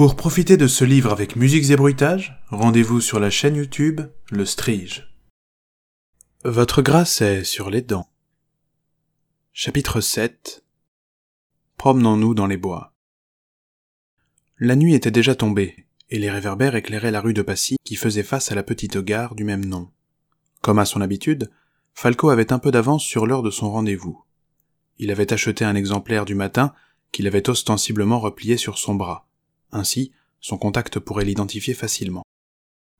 Pour profiter de ce livre avec musiques et bruitages, rendez-vous sur la chaîne YouTube Le Strige. Votre grâce est sur les dents. Chapitre 7 Promenons-nous dans les bois. La nuit était déjà tombée, et les réverbères éclairaient la rue de Passy qui faisait face à la petite gare du même nom. Comme à son habitude, Falco avait un peu d'avance sur l'heure de son rendez-vous. Il avait acheté un exemplaire du matin qu'il avait ostensiblement replié sur son bras. Ainsi, son contact pourrait l'identifier facilement.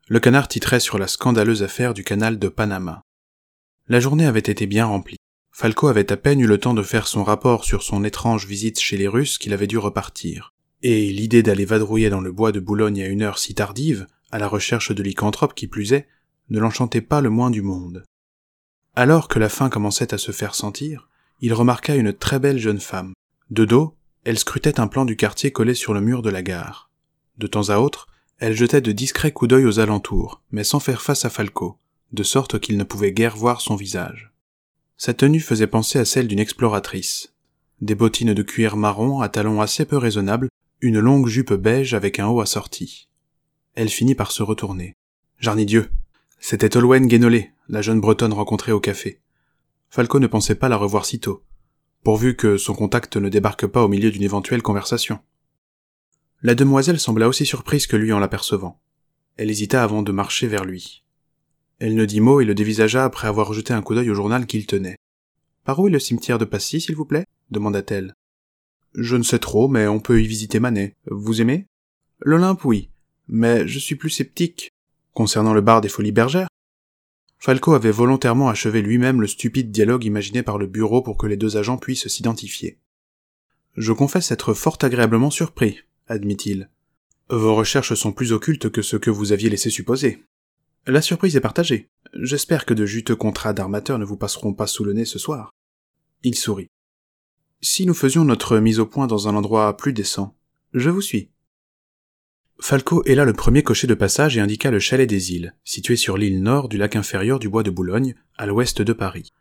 Le canard titrait sur la scandaleuse affaire du canal de Panama. La journée avait été bien remplie. Falco avait à peine eu le temps de faire son rapport sur son étrange visite chez les Russes qu'il avait dû repartir. Et l'idée d'aller vadrouiller dans le bois de Boulogne à une heure si tardive, à la recherche de lycanthropes qui plus est, ne l'enchantait pas le moins du monde. Alors que la faim commençait à se faire sentir, il remarqua une très belle jeune femme. De dos, elle scrutait un plan du quartier collé sur le mur de la gare. De temps à autre, elle jetait de discrets coups d'œil aux alentours, mais sans faire face à Falco, de sorte qu'il ne pouvait guère voir son visage. Sa tenue faisait penser à celle d'une exploratrice. Des bottines de cuir marron à talons assez peu raisonnables, une longue jupe beige avec un haut assorti. Elle finit par se retourner. Jarnidieu. C'était Olwen Guénolé, la jeune bretonne rencontrée au café. Falco ne pensait pas la revoir sitôt pourvu que son contact ne débarque pas au milieu d'une éventuelle conversation. La demoiselle sembla aussi surprise que lui en l'apercevant. Elle hésita avant de marcher vers lui. Elle ne dit mot et le dévisagea après avoir jeté un coup d'œil au journal qu'il tenait. Par où est le cimetière de Passy, s'il vous plaît? demanda-t-elle. Je ne sais trop, mais on peut y visiter Manet. Vous aimez L'Olympe, oui, mais je suis plus sceptique. Concernant le bar des Folies Bergères Falco avait volontairement achevé lui-même le stupide dialogue imaginé par le bureau pour que les deux agents puissent s'identifier. Je confesse être fort agréablement surpris, admit-il. Vos recherches sont plus occultes que ce que vous aviez laissé supposer. La surprise est partagée. J'espère que de juteux contrats d'armateurs ne vous passeront pas sous le nez ce soir. Il sourit. Si nous faisions notre mise au point dans un endroit plus décent, je vous suis. Falco héla le premier cocher de passage et indiqua le chalet des îles, situé sur l'île nord du lac inférieur du bois de Boulogne, à l'ouest de Paris.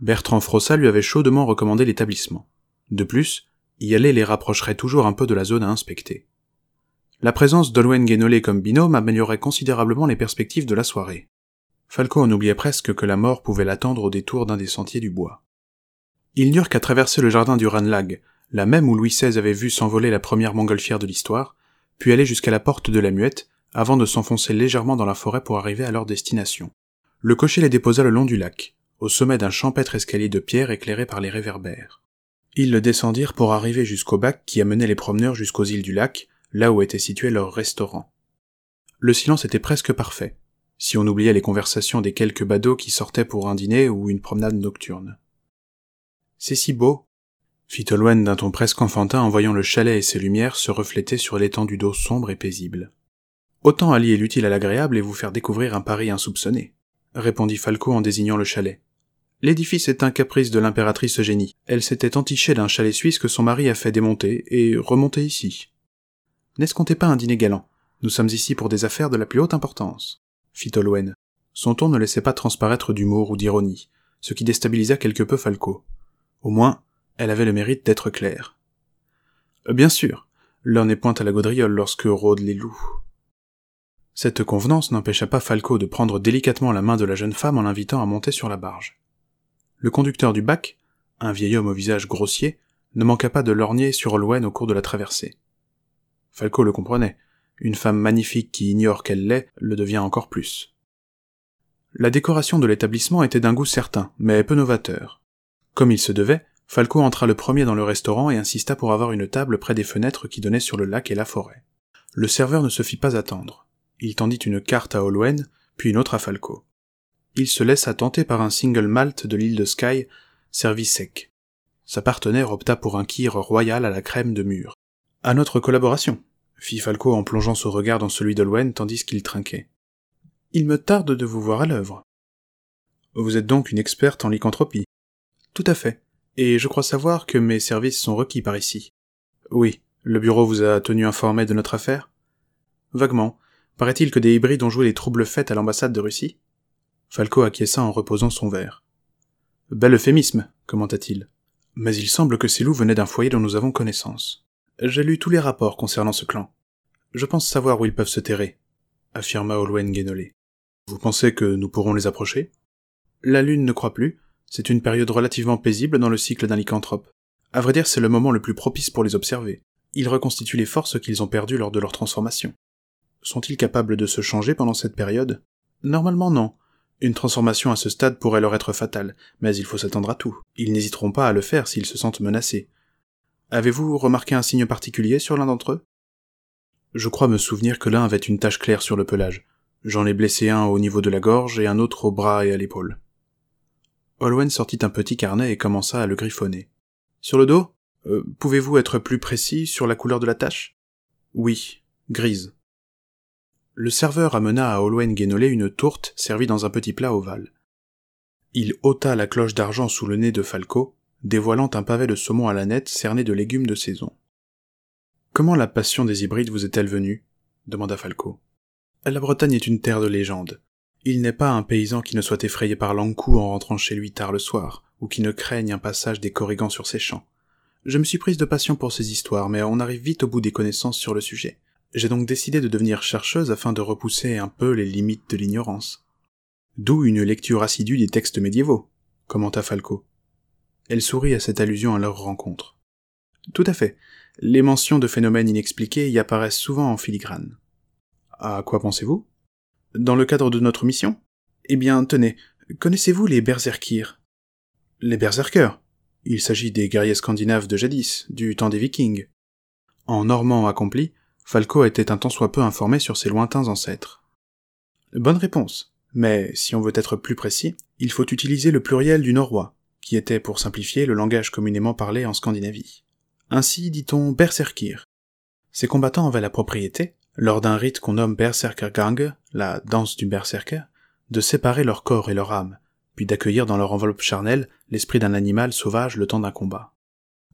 Bertrand Frossat lui avait chaudement recommandé l'établissement. De plus, y aller les rapprocherait toujours un peu de la zone à inspecter. La présence d'Olwen Guénolé comme binôme améliorait considérablement les perspectives de la soirée. Falco en oubliait presque que la mort pouvait l'attendre au détour d'un des sentiers du bois. Ils n'eurent qu'à traverser le jardin du Ranlag, la même où Louis XVI avait vu s'envoler la première montgolfière de l'histoire, puis aller jusqu'à la porte de la muette, avant de s'enfoncer légèrement dans la forêt pour arriver à leur destination. Le cocher les déposa le long du lac, au sommet d'un champêtre escalier de pierre éclairé par les réverbères. Ils le descendirent pour arriver jusqu'au bac qui amenait les promeneurs jusqu'aux îles du lac, là où était situé leur restaurant. Le silence était presque parfait, si on oubliait les conversations des quelques badauds qui sortaient pour un dîner ou une promenade nocturne. C'est si beau, fit Olwen d'un ton presque enfantin en voyant le chalet et ses lumières se refléter sur l'étendue d'eau sombre et paisible. Autant allier l'utile à l'agréable et vous faire découvrir un Paris insoupçonné, répondit Falco en désignant le chalet. L'édifice est un caprice de l'impératrice Eugénie. Elle s'était entichée d'un chalet suisse que son mari a fait démonter et remonter ici. N'escomptez pas un dîner galant. Nous sommes ici pour des affaires de la plus haute importance, fit Olwen. Son ton ne laissait pas transparaître d'humour ou d'ironie, ce qui déstabilisa quelque peu Falco. Au moins, elle avait le mérite d'être claire. Euh, bien sûr, l'un n'est point à la gaudriole lorsque rôdent les loups. Cette convenance n'empêcha pas Falco de prendre délicatement la main de la jeune femme en l'invitant à monter sur la barge. Le conducteur du bac, un vieil homme au visage grossier, ne manqua pas de lorgner sur Olwen au cours de la traversée. Falco le comprenait. Une femme magnifique qui ignore qu'elle l'est le devient encore plus. La décoration de l'établissement était d'un goût certain, mais peu novateur. Comme il se devait, Falco entra le premier dans le restaurant et insista pour avoir une table près des fenêtres qui donnaient sur le lac et la forêt. Le serveur ne se fit pas attendre. Il tendit une carte à Olwen, puis une autre à Falco. Il se laissa tenter par un single malt de l'île de Skye, servi sec. Sa partenaire opta pour un kir royal à la crème de mûre. À notre collaboration, fit Falco en plongeant son regard dans celui d'Olwen tandis qu'il trinquait. Il me tarde de vous voir à l'œuvre. Vous êtes donc une experte en lycanthropie. Tout à fait et je crois savoir que mes services sont requis par ici. Oui, le bureau vous a tenu informé de notre affaire? Vaguement. Paraît-il que des hybrides ont joué les troubles faits à l'ambassade de Russie? Falco acquiesça en reposant son verre. Bel euphémisme, commenta-t-il. Mais il semble que ces loups venaient d'un foyer dont nous avons connaissance. J'ai lu tous les rapports concernant ce clan. Je pense savoir où ils peuvent se terrer, affirma Olwen Guénolé. Vous pensez que nous pourrons les approcher? La lune ne croit plus, c'est une période relativement paisible dans le cycle d'un lycanthrope. À vrai dire, c'est le moment le plus propice pour les observer. Ils reconstituent les forces qu'ils ont perdues lors de leur transformation. Sont-ils capables de se changer pendant cette période? Normalement non. Une transformation à ce stade pourrait leur être fatale, mais il faut s'attendre à tout. Ils n'hésiteront pas à le faire s'ils se sentent menacés. Avez-vous remarqué un signe particulier sur l'un d'entre eux? Je crois me souvenir que l'un avait une tache claire sur le pelage. J'en ai blessé un au niveau de la gorge et un autre au bras et à l'épaule. Olwen sortit un petit carnet et commença à le griffonner. Sur le dos euh, Pouvez-vous être plus précis sur la couleur de la tache? Oui, grise. Le serveur amena à Olwen Guénolé une tourte servie dans un petit plat ovale. Il ôta la cloche d'argent sous le nez de Falco, dévoilant un pavé de saumon à la nette cerné de légumes de saison. Comment la passion des hybrides vous est-elle venue? demanda Falco. La Bretagne est une terre de légende. Il n'est pas un paysan qui ne soit effrayé par l'encou en rentrant chez lui tard le soir, ou qui ne craigne un passage des corrigans sur ses champs. Je me suis prise de passion pour ces histoires, mais on arrive vite au bout des connaissances sur le sujet. J'ai donc décidé de devenir chercheuse afin de repousser un peu les limites de l'ignorance. D'où une lecture assidue des textes médiévaux, commenta Falco. Elle sourit à cette allusion à leur rencontre. Tout à fait. Les mentions de phénomènes inexpliqués y apparaissent souvent en filigrane. À quoi pensez-vous? Dans le cadre de notre mission? Eh bien, tenez, connaissez-vous les berserkirs Les berserkers Il s'agit des guerriers scandinaves de jadis, du temps des vikings. En normand accompli, Falco était un tant soit peu informé sur ses lointains ancêtres. Bonne réponse. Mais si on veut être plus précis, il faut utiliser le pluriel du norrois, qui était, pour simplifier, le langage communément parlé en Scandinavie. Ainsi dit-on berserkir. Ces combattants avaient la propriété, lors d'un rite qu'on nomme Berserkergang, la danse du berserker, de séparer leur corps et leur âme, puis d'accueillir dans leur enveloppe charnelle l'esprit d'un animal sauvage le temps d'un combat.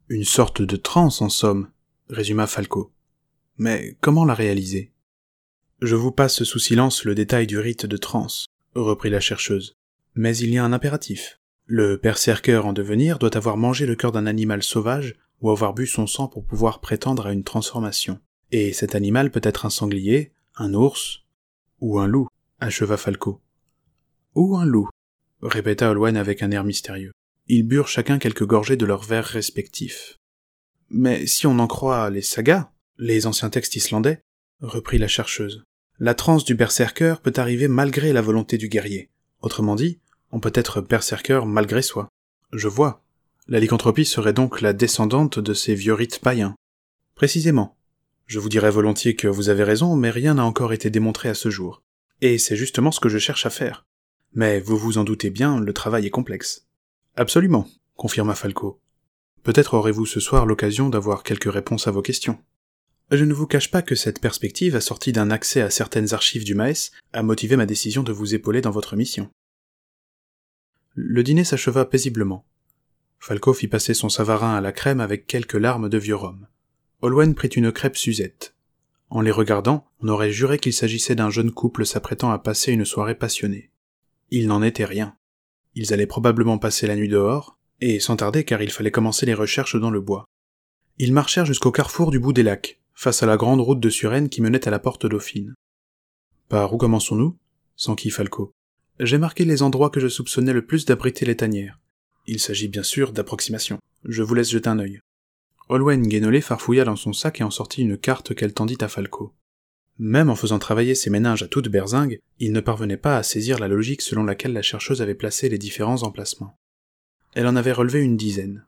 Une sorte de transe, en somme, résuma Falco. Mais comment la réaliser? Je vous passe sous silence le détail du rite de transe, reprit la chercheuse. Mais il y a un impératif. Le berserker en devenir doit avoir mangé le cœur d'un animal sauvage ou avoir bu son sang pour pouvoir prétendre à une transformation. Et cet animal peut être un sanglier, un ours, ou un loup, acheva Falco. Ou un loup, répéta Olwen avec un air mystérieux. Ils burent chacun quelques gorgées de leurs verres respectifs. Mais si on en croit les sagas, les anciens textes islandais, reprit la chercheuse, la transe du berserker peut arriver malgré la volonté du guerrier. Autrement dit, on peut être berserker malgré soi. Je vois. La lycanthropie serait donc la descendante de ces vieux rites païens. Précisément. Je vous dirais volontiers que vous avez raison, mais rien n'a encore été démontré à ce jour. Et c'est justement ce que je cherche à faire. Mais vous vous en doutez bien, le travail est complexe. Absolument, confirma Falco. Peut-être aurez-vous ce soir l'occasion d'avoir quelques réponses à vos questions. Je ne vous cache pas que cette perspective, assortie d'un accès à certaines archives du Maes, a motivé ma décision de vous épauler dans votre mission. Le dîner s'acheva paisiblement. Falco fit passer son savarin à la crème avec quelques larmes de vieux rhum. Olwen prit une crêpe Suzette. En les regardant, on aurait juré qu'il s'agissait d'un jeune couple s'apprêtant à passer une soirée passionnée. Il n'en était rien. Ils allaient probablement passer la nuit dehors, et sans tarder car il fallait commencer les recherches dans le bois. Ils marchèrent jusqu'au carrefour du bout des lacs, face à la grande route de Suresnes qui menait à la porte Dauphine. Par où commençons-nous? s'enquit Falco. J'ai marqué les endroits que je soupçonnais le plus d'abriter les tanières. Il s'agit bien sûr d'approximation. Je vous laisse jeter un œil. Olwen Guénolé farfouilla dans son sac et en sortit une carte qu'elle tendit à Falco. Même en faisant travailler ses méninges à toute berzingue, il ne parvenait pas à saisir la logique selon laquelle la chercheuse avait placé les différents emplacements. Elle en avait relevé une dizaine.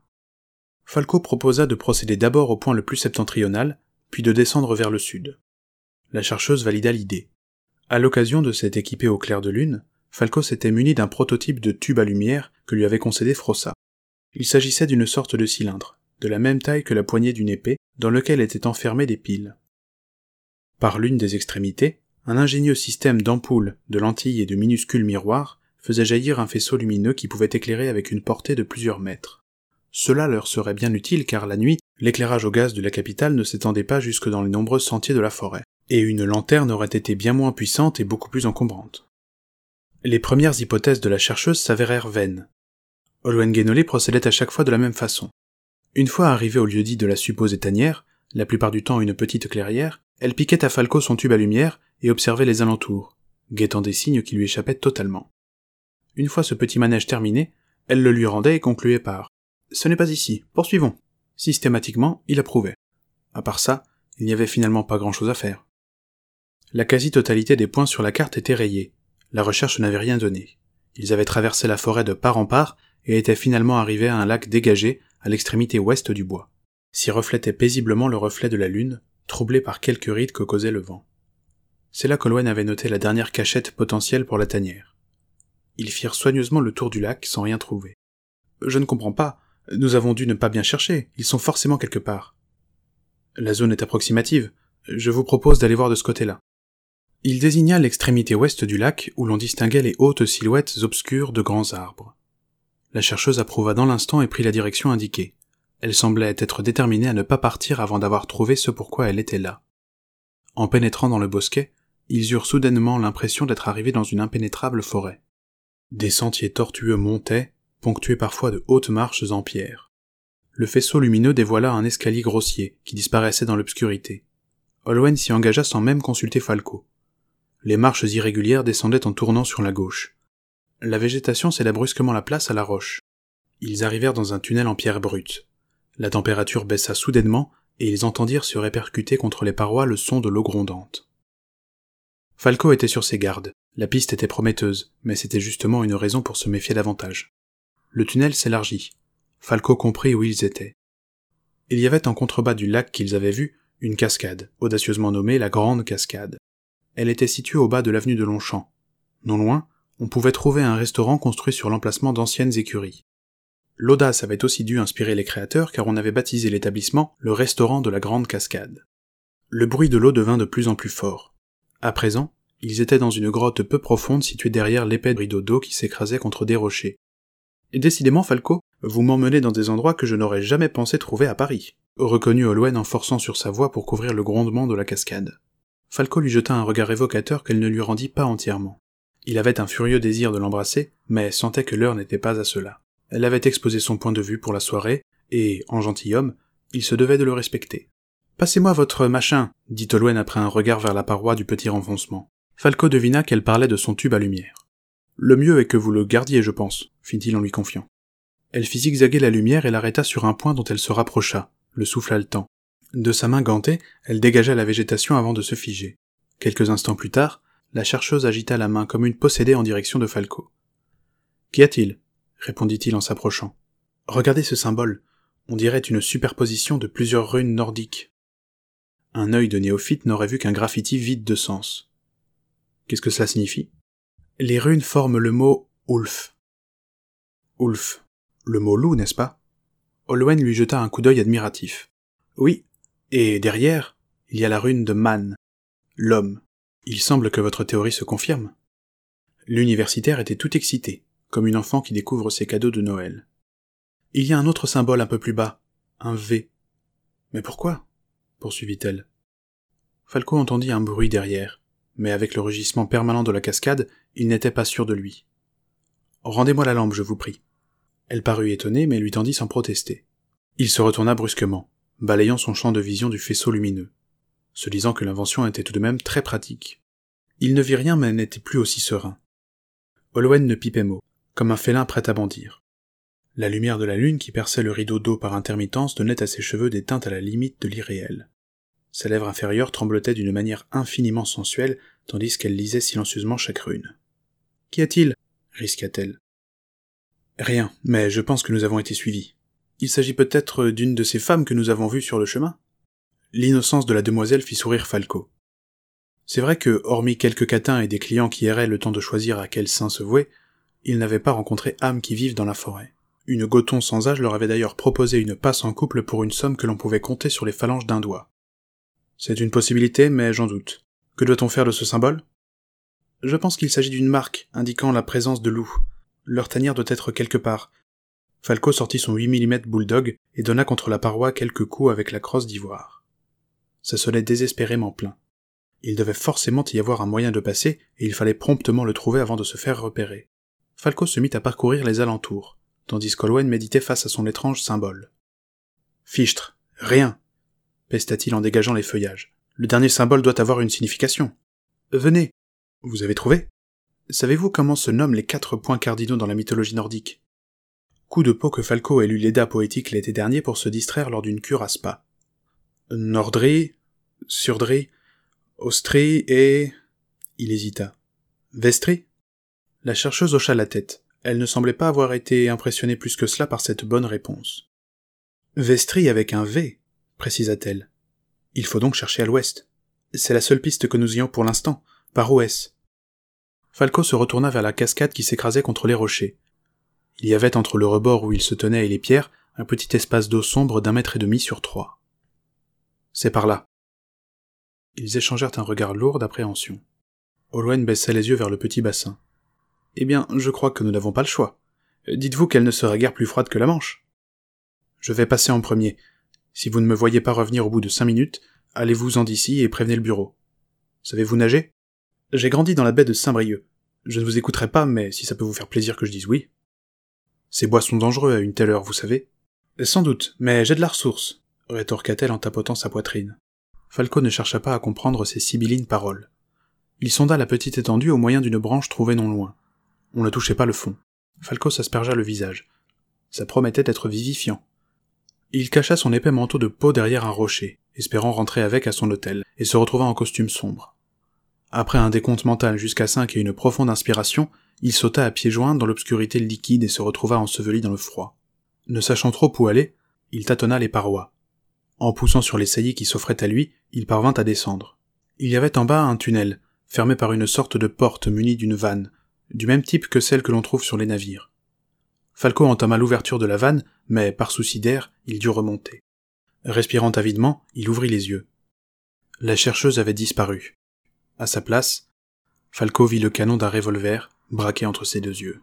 Falco proposa de procéder d'abord au point le plus septentrional, puis de descendre vers le sud. La chercheuse valida l'idée. À l'occasion de s'être équipé au clair de lune, Falco s'était muni d'un prototype de tube à lumière que lui avait concédé Frossa. Il s'agissait d'une sorte de cylindre, de la même taille que la poignée d'une épée, dans lequel étaient enfermées des piles. Par l'une des extrémités, un ingénieux système d'ampoules, de lentilles et de minuscules miroirs faisait jaillir un faisceau lumineux qui pouvait éclairer avec une portée de plusieurs mètres. Cela leur serait bien utile car la nuit, l'éclairage au gaz de la capitale ne s'étendait pas jusque dans les nombreux sentiers de la forêt, et une lanterne aurait été bien moins puissante et beaucoup plus encombrante. Les premières hypothèses de la chercheuse s'avérèrent vaines. Olwen procédait à chaque fois de la même façon. Une fois arrivé au lieu-dit de la supposée tanière, la plupart du temps une petite clairière, Elle piquait à Falco son tube à lumière et observait les alentours, guettant des signes qui lui échappaient totalement. Une fois ce petit manège terminé, elle le lui rendait et concluait par Ce n'est pas ici, poursuivons. Systématiquement, il approuvait. À part ça, il n'y avait finalement pas grand chose à faire. La quasi-totalité des points sur la carte était rayée. La recherche n'avait rien donné. Ils avaient traversé la forêt de part en part et étaient finalement arrivés à un lac dégagé à l'extrémité ouest du bois. S'y reflétait paisiblement le reflet de la lune, troublé par quelques rides que causait le vent. C'est là qu'Olwen avait noté la dernière cachette potentielle pour la tanière. Ils firent soigneusement le tour du lac sans rien trouver. Je ne comprends pas. Nous avons dû ne pas bien chercher. Ils sont forcément quelque part. La zone est approximative. Je vous propose d'aller voir de ce côté-là. Il désigna l'extrémité ouest du lac où l'on distinguait les hautes silhouettes obscures de grands arbres. La chercheuse approuva dans l'instant et prit la direction indiquée. Elle semblait être déterminée à ne pas partir avant d'avoir trouvé ce pourquoi elle était là. En pénétrant dans le bosquet, ils eurent soudainement l'impression d'être arrivés dans une impénétrable forêt. Des sentiers tortueux montaient, ponctués parfois de hautes marches en pierre. Le faisceau lumineux dévoila un escalier grossier qui disparaissait dans l'obscurité. Olwen s'y engagea sans même consulter Falco. Les marches irrégulières descendaient en tournant sur la gauche. La végétation céda brusquement la place à la roche. Ils arrivèrent dans un tunnel en pierre brute. La température baissa soudainement et ils entendirent se répercuter contre les parois le son de l'eau grondante. Falco était sur ses gardes. La piste était prometteuse, mais c'était justement une raison pour se méfier davantage. Le tunnel s'élargit. Falco comprit où ils étaient. Il y avait en contrebas du lac qu'ils avaient vu une cascade, audacieusement nommée la Grande Cascade. Elle était située au bas de l'avenue de Longchamp. Non loin, on pouvait trouver un restaurant construit sur l'emplacement d'anciennes écuries. L'audace avait aussi dû inspirer les créateurs car on avait baptisé l'établissement le restaurant de la Grande Cascade. Le bruit de l'eau devint de plus en plus fort. À présent, ils étaient dans une grotte peu profonde située derrière l'épais rideau d'eau qui s'écrasait contre des rochers. Et décidément, Falco, vous m'emmenez dans des endroits que je n'aurais jamais pensé trouver à Paris, reconnut Olwen en forçant sur sa voix pour couvrir le grondement de la cascade. Falco lui jeta un regard évocateur qu'elle ne lui rendit pas entièrement. Il avait un furieux désir de l'embrasser, mais sentait que l'heure n'était pas à cela. Elle avait exposé son point de vue pour la soirée, et, en gentilhomme, il se devait de le respecter. Passez-moi votre machin, dit Olwen après un regard vers la paroi du petit renfoncement. Falco devina qu'elle parlait de son tube à lumière. Le mieux est que vous le gardiez, je pense, fit-il en lui confiant. Elle fit zigzaguer la lumière et l'arrêta sur un point dont elle se rapprocha, le souffle haletant. De sa main gantée, elle dégagea la végétation avant de se figer. Quelques instants plus tard, la chercheuse agita la main comme une possédée en direction de Falco. Qu'y a-t-il? répondit-il en s'approchant. Regardez ce symbole. On dirait une superposition de plusieurs runes nordiques. Un œil de néophyte n'aurait vu qu'un graffiti vide de sens. Qu'est-ce que cela signifie? Les runes forment le mot Ulf. Ulf. Le mot loup, n'est-ce pas? Olwen lui jeta un coup d'œil admiratif. Oui, et derrière, il y a la rune de Man, l'homme. Il semble que votre théorie se confirme. L'universitaire était tout excité, comme une enfant qui découvre ses cadeaux de Noël. Il y a un autre symbole un peu plus bas, un V. Mais pourquoi? poursuivit-elle. Falco entendit un bruit derrière, mais avec le rugissement permanent de la cascade, il n'était pas sûr de lui. Rendez-moi la lampe, je vous prie. Elle parut étonnée, mais lui tendit sans protester. Il se retourna brusquement, balayant son champ de vision du faisceau lumineux, se disant que l'invention était tout de même très pratique. Il ne vit rien, mais n'était plus aussi serein. Olwen ne pipait mot, comme un félin prêt à bondir. La lumière de la lune qui perçait le rideau d'eau par intermittence donnait à ses cheveux des teintes à la limite de l'irréel. Ses lèvres inférieures tremblotaient d'une manière infiniment sensuelle, tandis qu'elle lisait silencieusement chaque rune. Qu'y a-t-il? risqua-t-elle. Rien, mais je pense que nous avons été suivis. Il s'agit peut-être d'une de ces femmes que nous avons vues sur le chemin L'innocence de la demoiselle fit sourire Falco. C'est vrai que, hormis quelques catins et des clients qui erraient le temps de choisir à quel saint se vouer, il n'avait pas rencontré âmes qui vivent dans la forêt. Une goton sans âge leur avait d'ailleurs proposé une passe en couple pour une somme que l'on pouvait compter sur les phalanges d'un doigt. C'est une possibilité, mais j'en doute. Que doit-on faire de ce symbole? Je pense qu'il s'agit d'une marque indiquant la présence de loups. Leur tanière doit être quelque part. Falco sortit son 8 mm bulldog et donna contre la paroi quelques coups avec la crosse d'ivoire. Ça sonnait désespérément plein. Il devait forcément y avoir un moyen de passer, et il fallait promptement le trouver avant de se faire repérer. Falco se mit à parcourir les alentours tandis qu'Olwen méditait face à son étrange symbole. Fichtre, rien pesta-t-il en dégageant les feuillages. Le dernier symbole doit avoir une signification. Venez. Vous avez trouvé? Savez-vous comment se nomment les quatre points cardinaux dans la mythologie nordique? Coup de peau que Falco ait lu l'Eda poétique l'été dernier pour se distraire lors d'une cure à spa. Nordri, Surdri, Austri et... Il hésita. Vestri La chercheuse hocha la tête. Elle ne semblait pas avoir été impressionnée plus que cela par cette bonne réponse. Vestri avec un V, précisa-t-elle. Il faut donc chercher à l'ouest. C'est la seule piste que nous ayons pour l'instant. Par où est-ce Falco se retourna vers la cascade qui s'écrasait contre les rochers. Il y avait entre le rebord où il se tenait et les pierres un petit espace d'eau sombre d'un mètre et demi sur trois. C'est par là. Ils échangèrent un regard lourd d'appréhension. Olwen baissa les yeux vers le petit bassin. Eh bien, je crois que nous n'avons pas le choix. Dites-vous qu'elle ne serait guère plus froide que la Manche. Je vais passer en premier. Si vous ne me voyez pas revenir au bout de cinq minutes, allez-vous-en d'ici et prévenez le bureau. Savez-vous nager j'ai grandi dans la baie de Saint-Brieuc. Je ne vous écouterai pas, mais si ça peut vous faire plaisir que je dise oui. Ces bois sont dangereux à une telle heure, vous savez. Sans doute, mais j'ai de la ressource, rétorqua-t-elle en tapotant sa poitrine. Falco ne chercha pas à comprendre ces sibyllines paroles. Il sonda la petite étendue au moyen d'une branche trouvée non loin. On ne touchait pas le fond. Falco s'aspergea le visage. Ça promettait d'être vivifiant. Il cacha son épais manteau de peau derrière un rocher, espérant rentrer avec à son hôtel, et se retrouva en costume sombre. Après un décompte mental jusqu'à cinq et une profonde inspiration, il sauta à pieds joints dans l'obscurité liquide et se retrouva enseveli dans le froid. Ne sachant trop où aller, il tâtonna les parois. En poussant sur les saillies qui s'offraient à lui, il parvint à descendre. Il y avait en bas un tunnel, fermé par une sorte de porte munie d'une vanne, du même type que celle que l'on trouve sur les navires. Falco entama l'ouverture de la vanne, mais par souci d'air, il dut remonter. Respirant avidement, il ouvrit les yeux. La chercheuse avait disparu. À sa place, Falco vit le canon d'un revolver braqué entre ses deux yeux.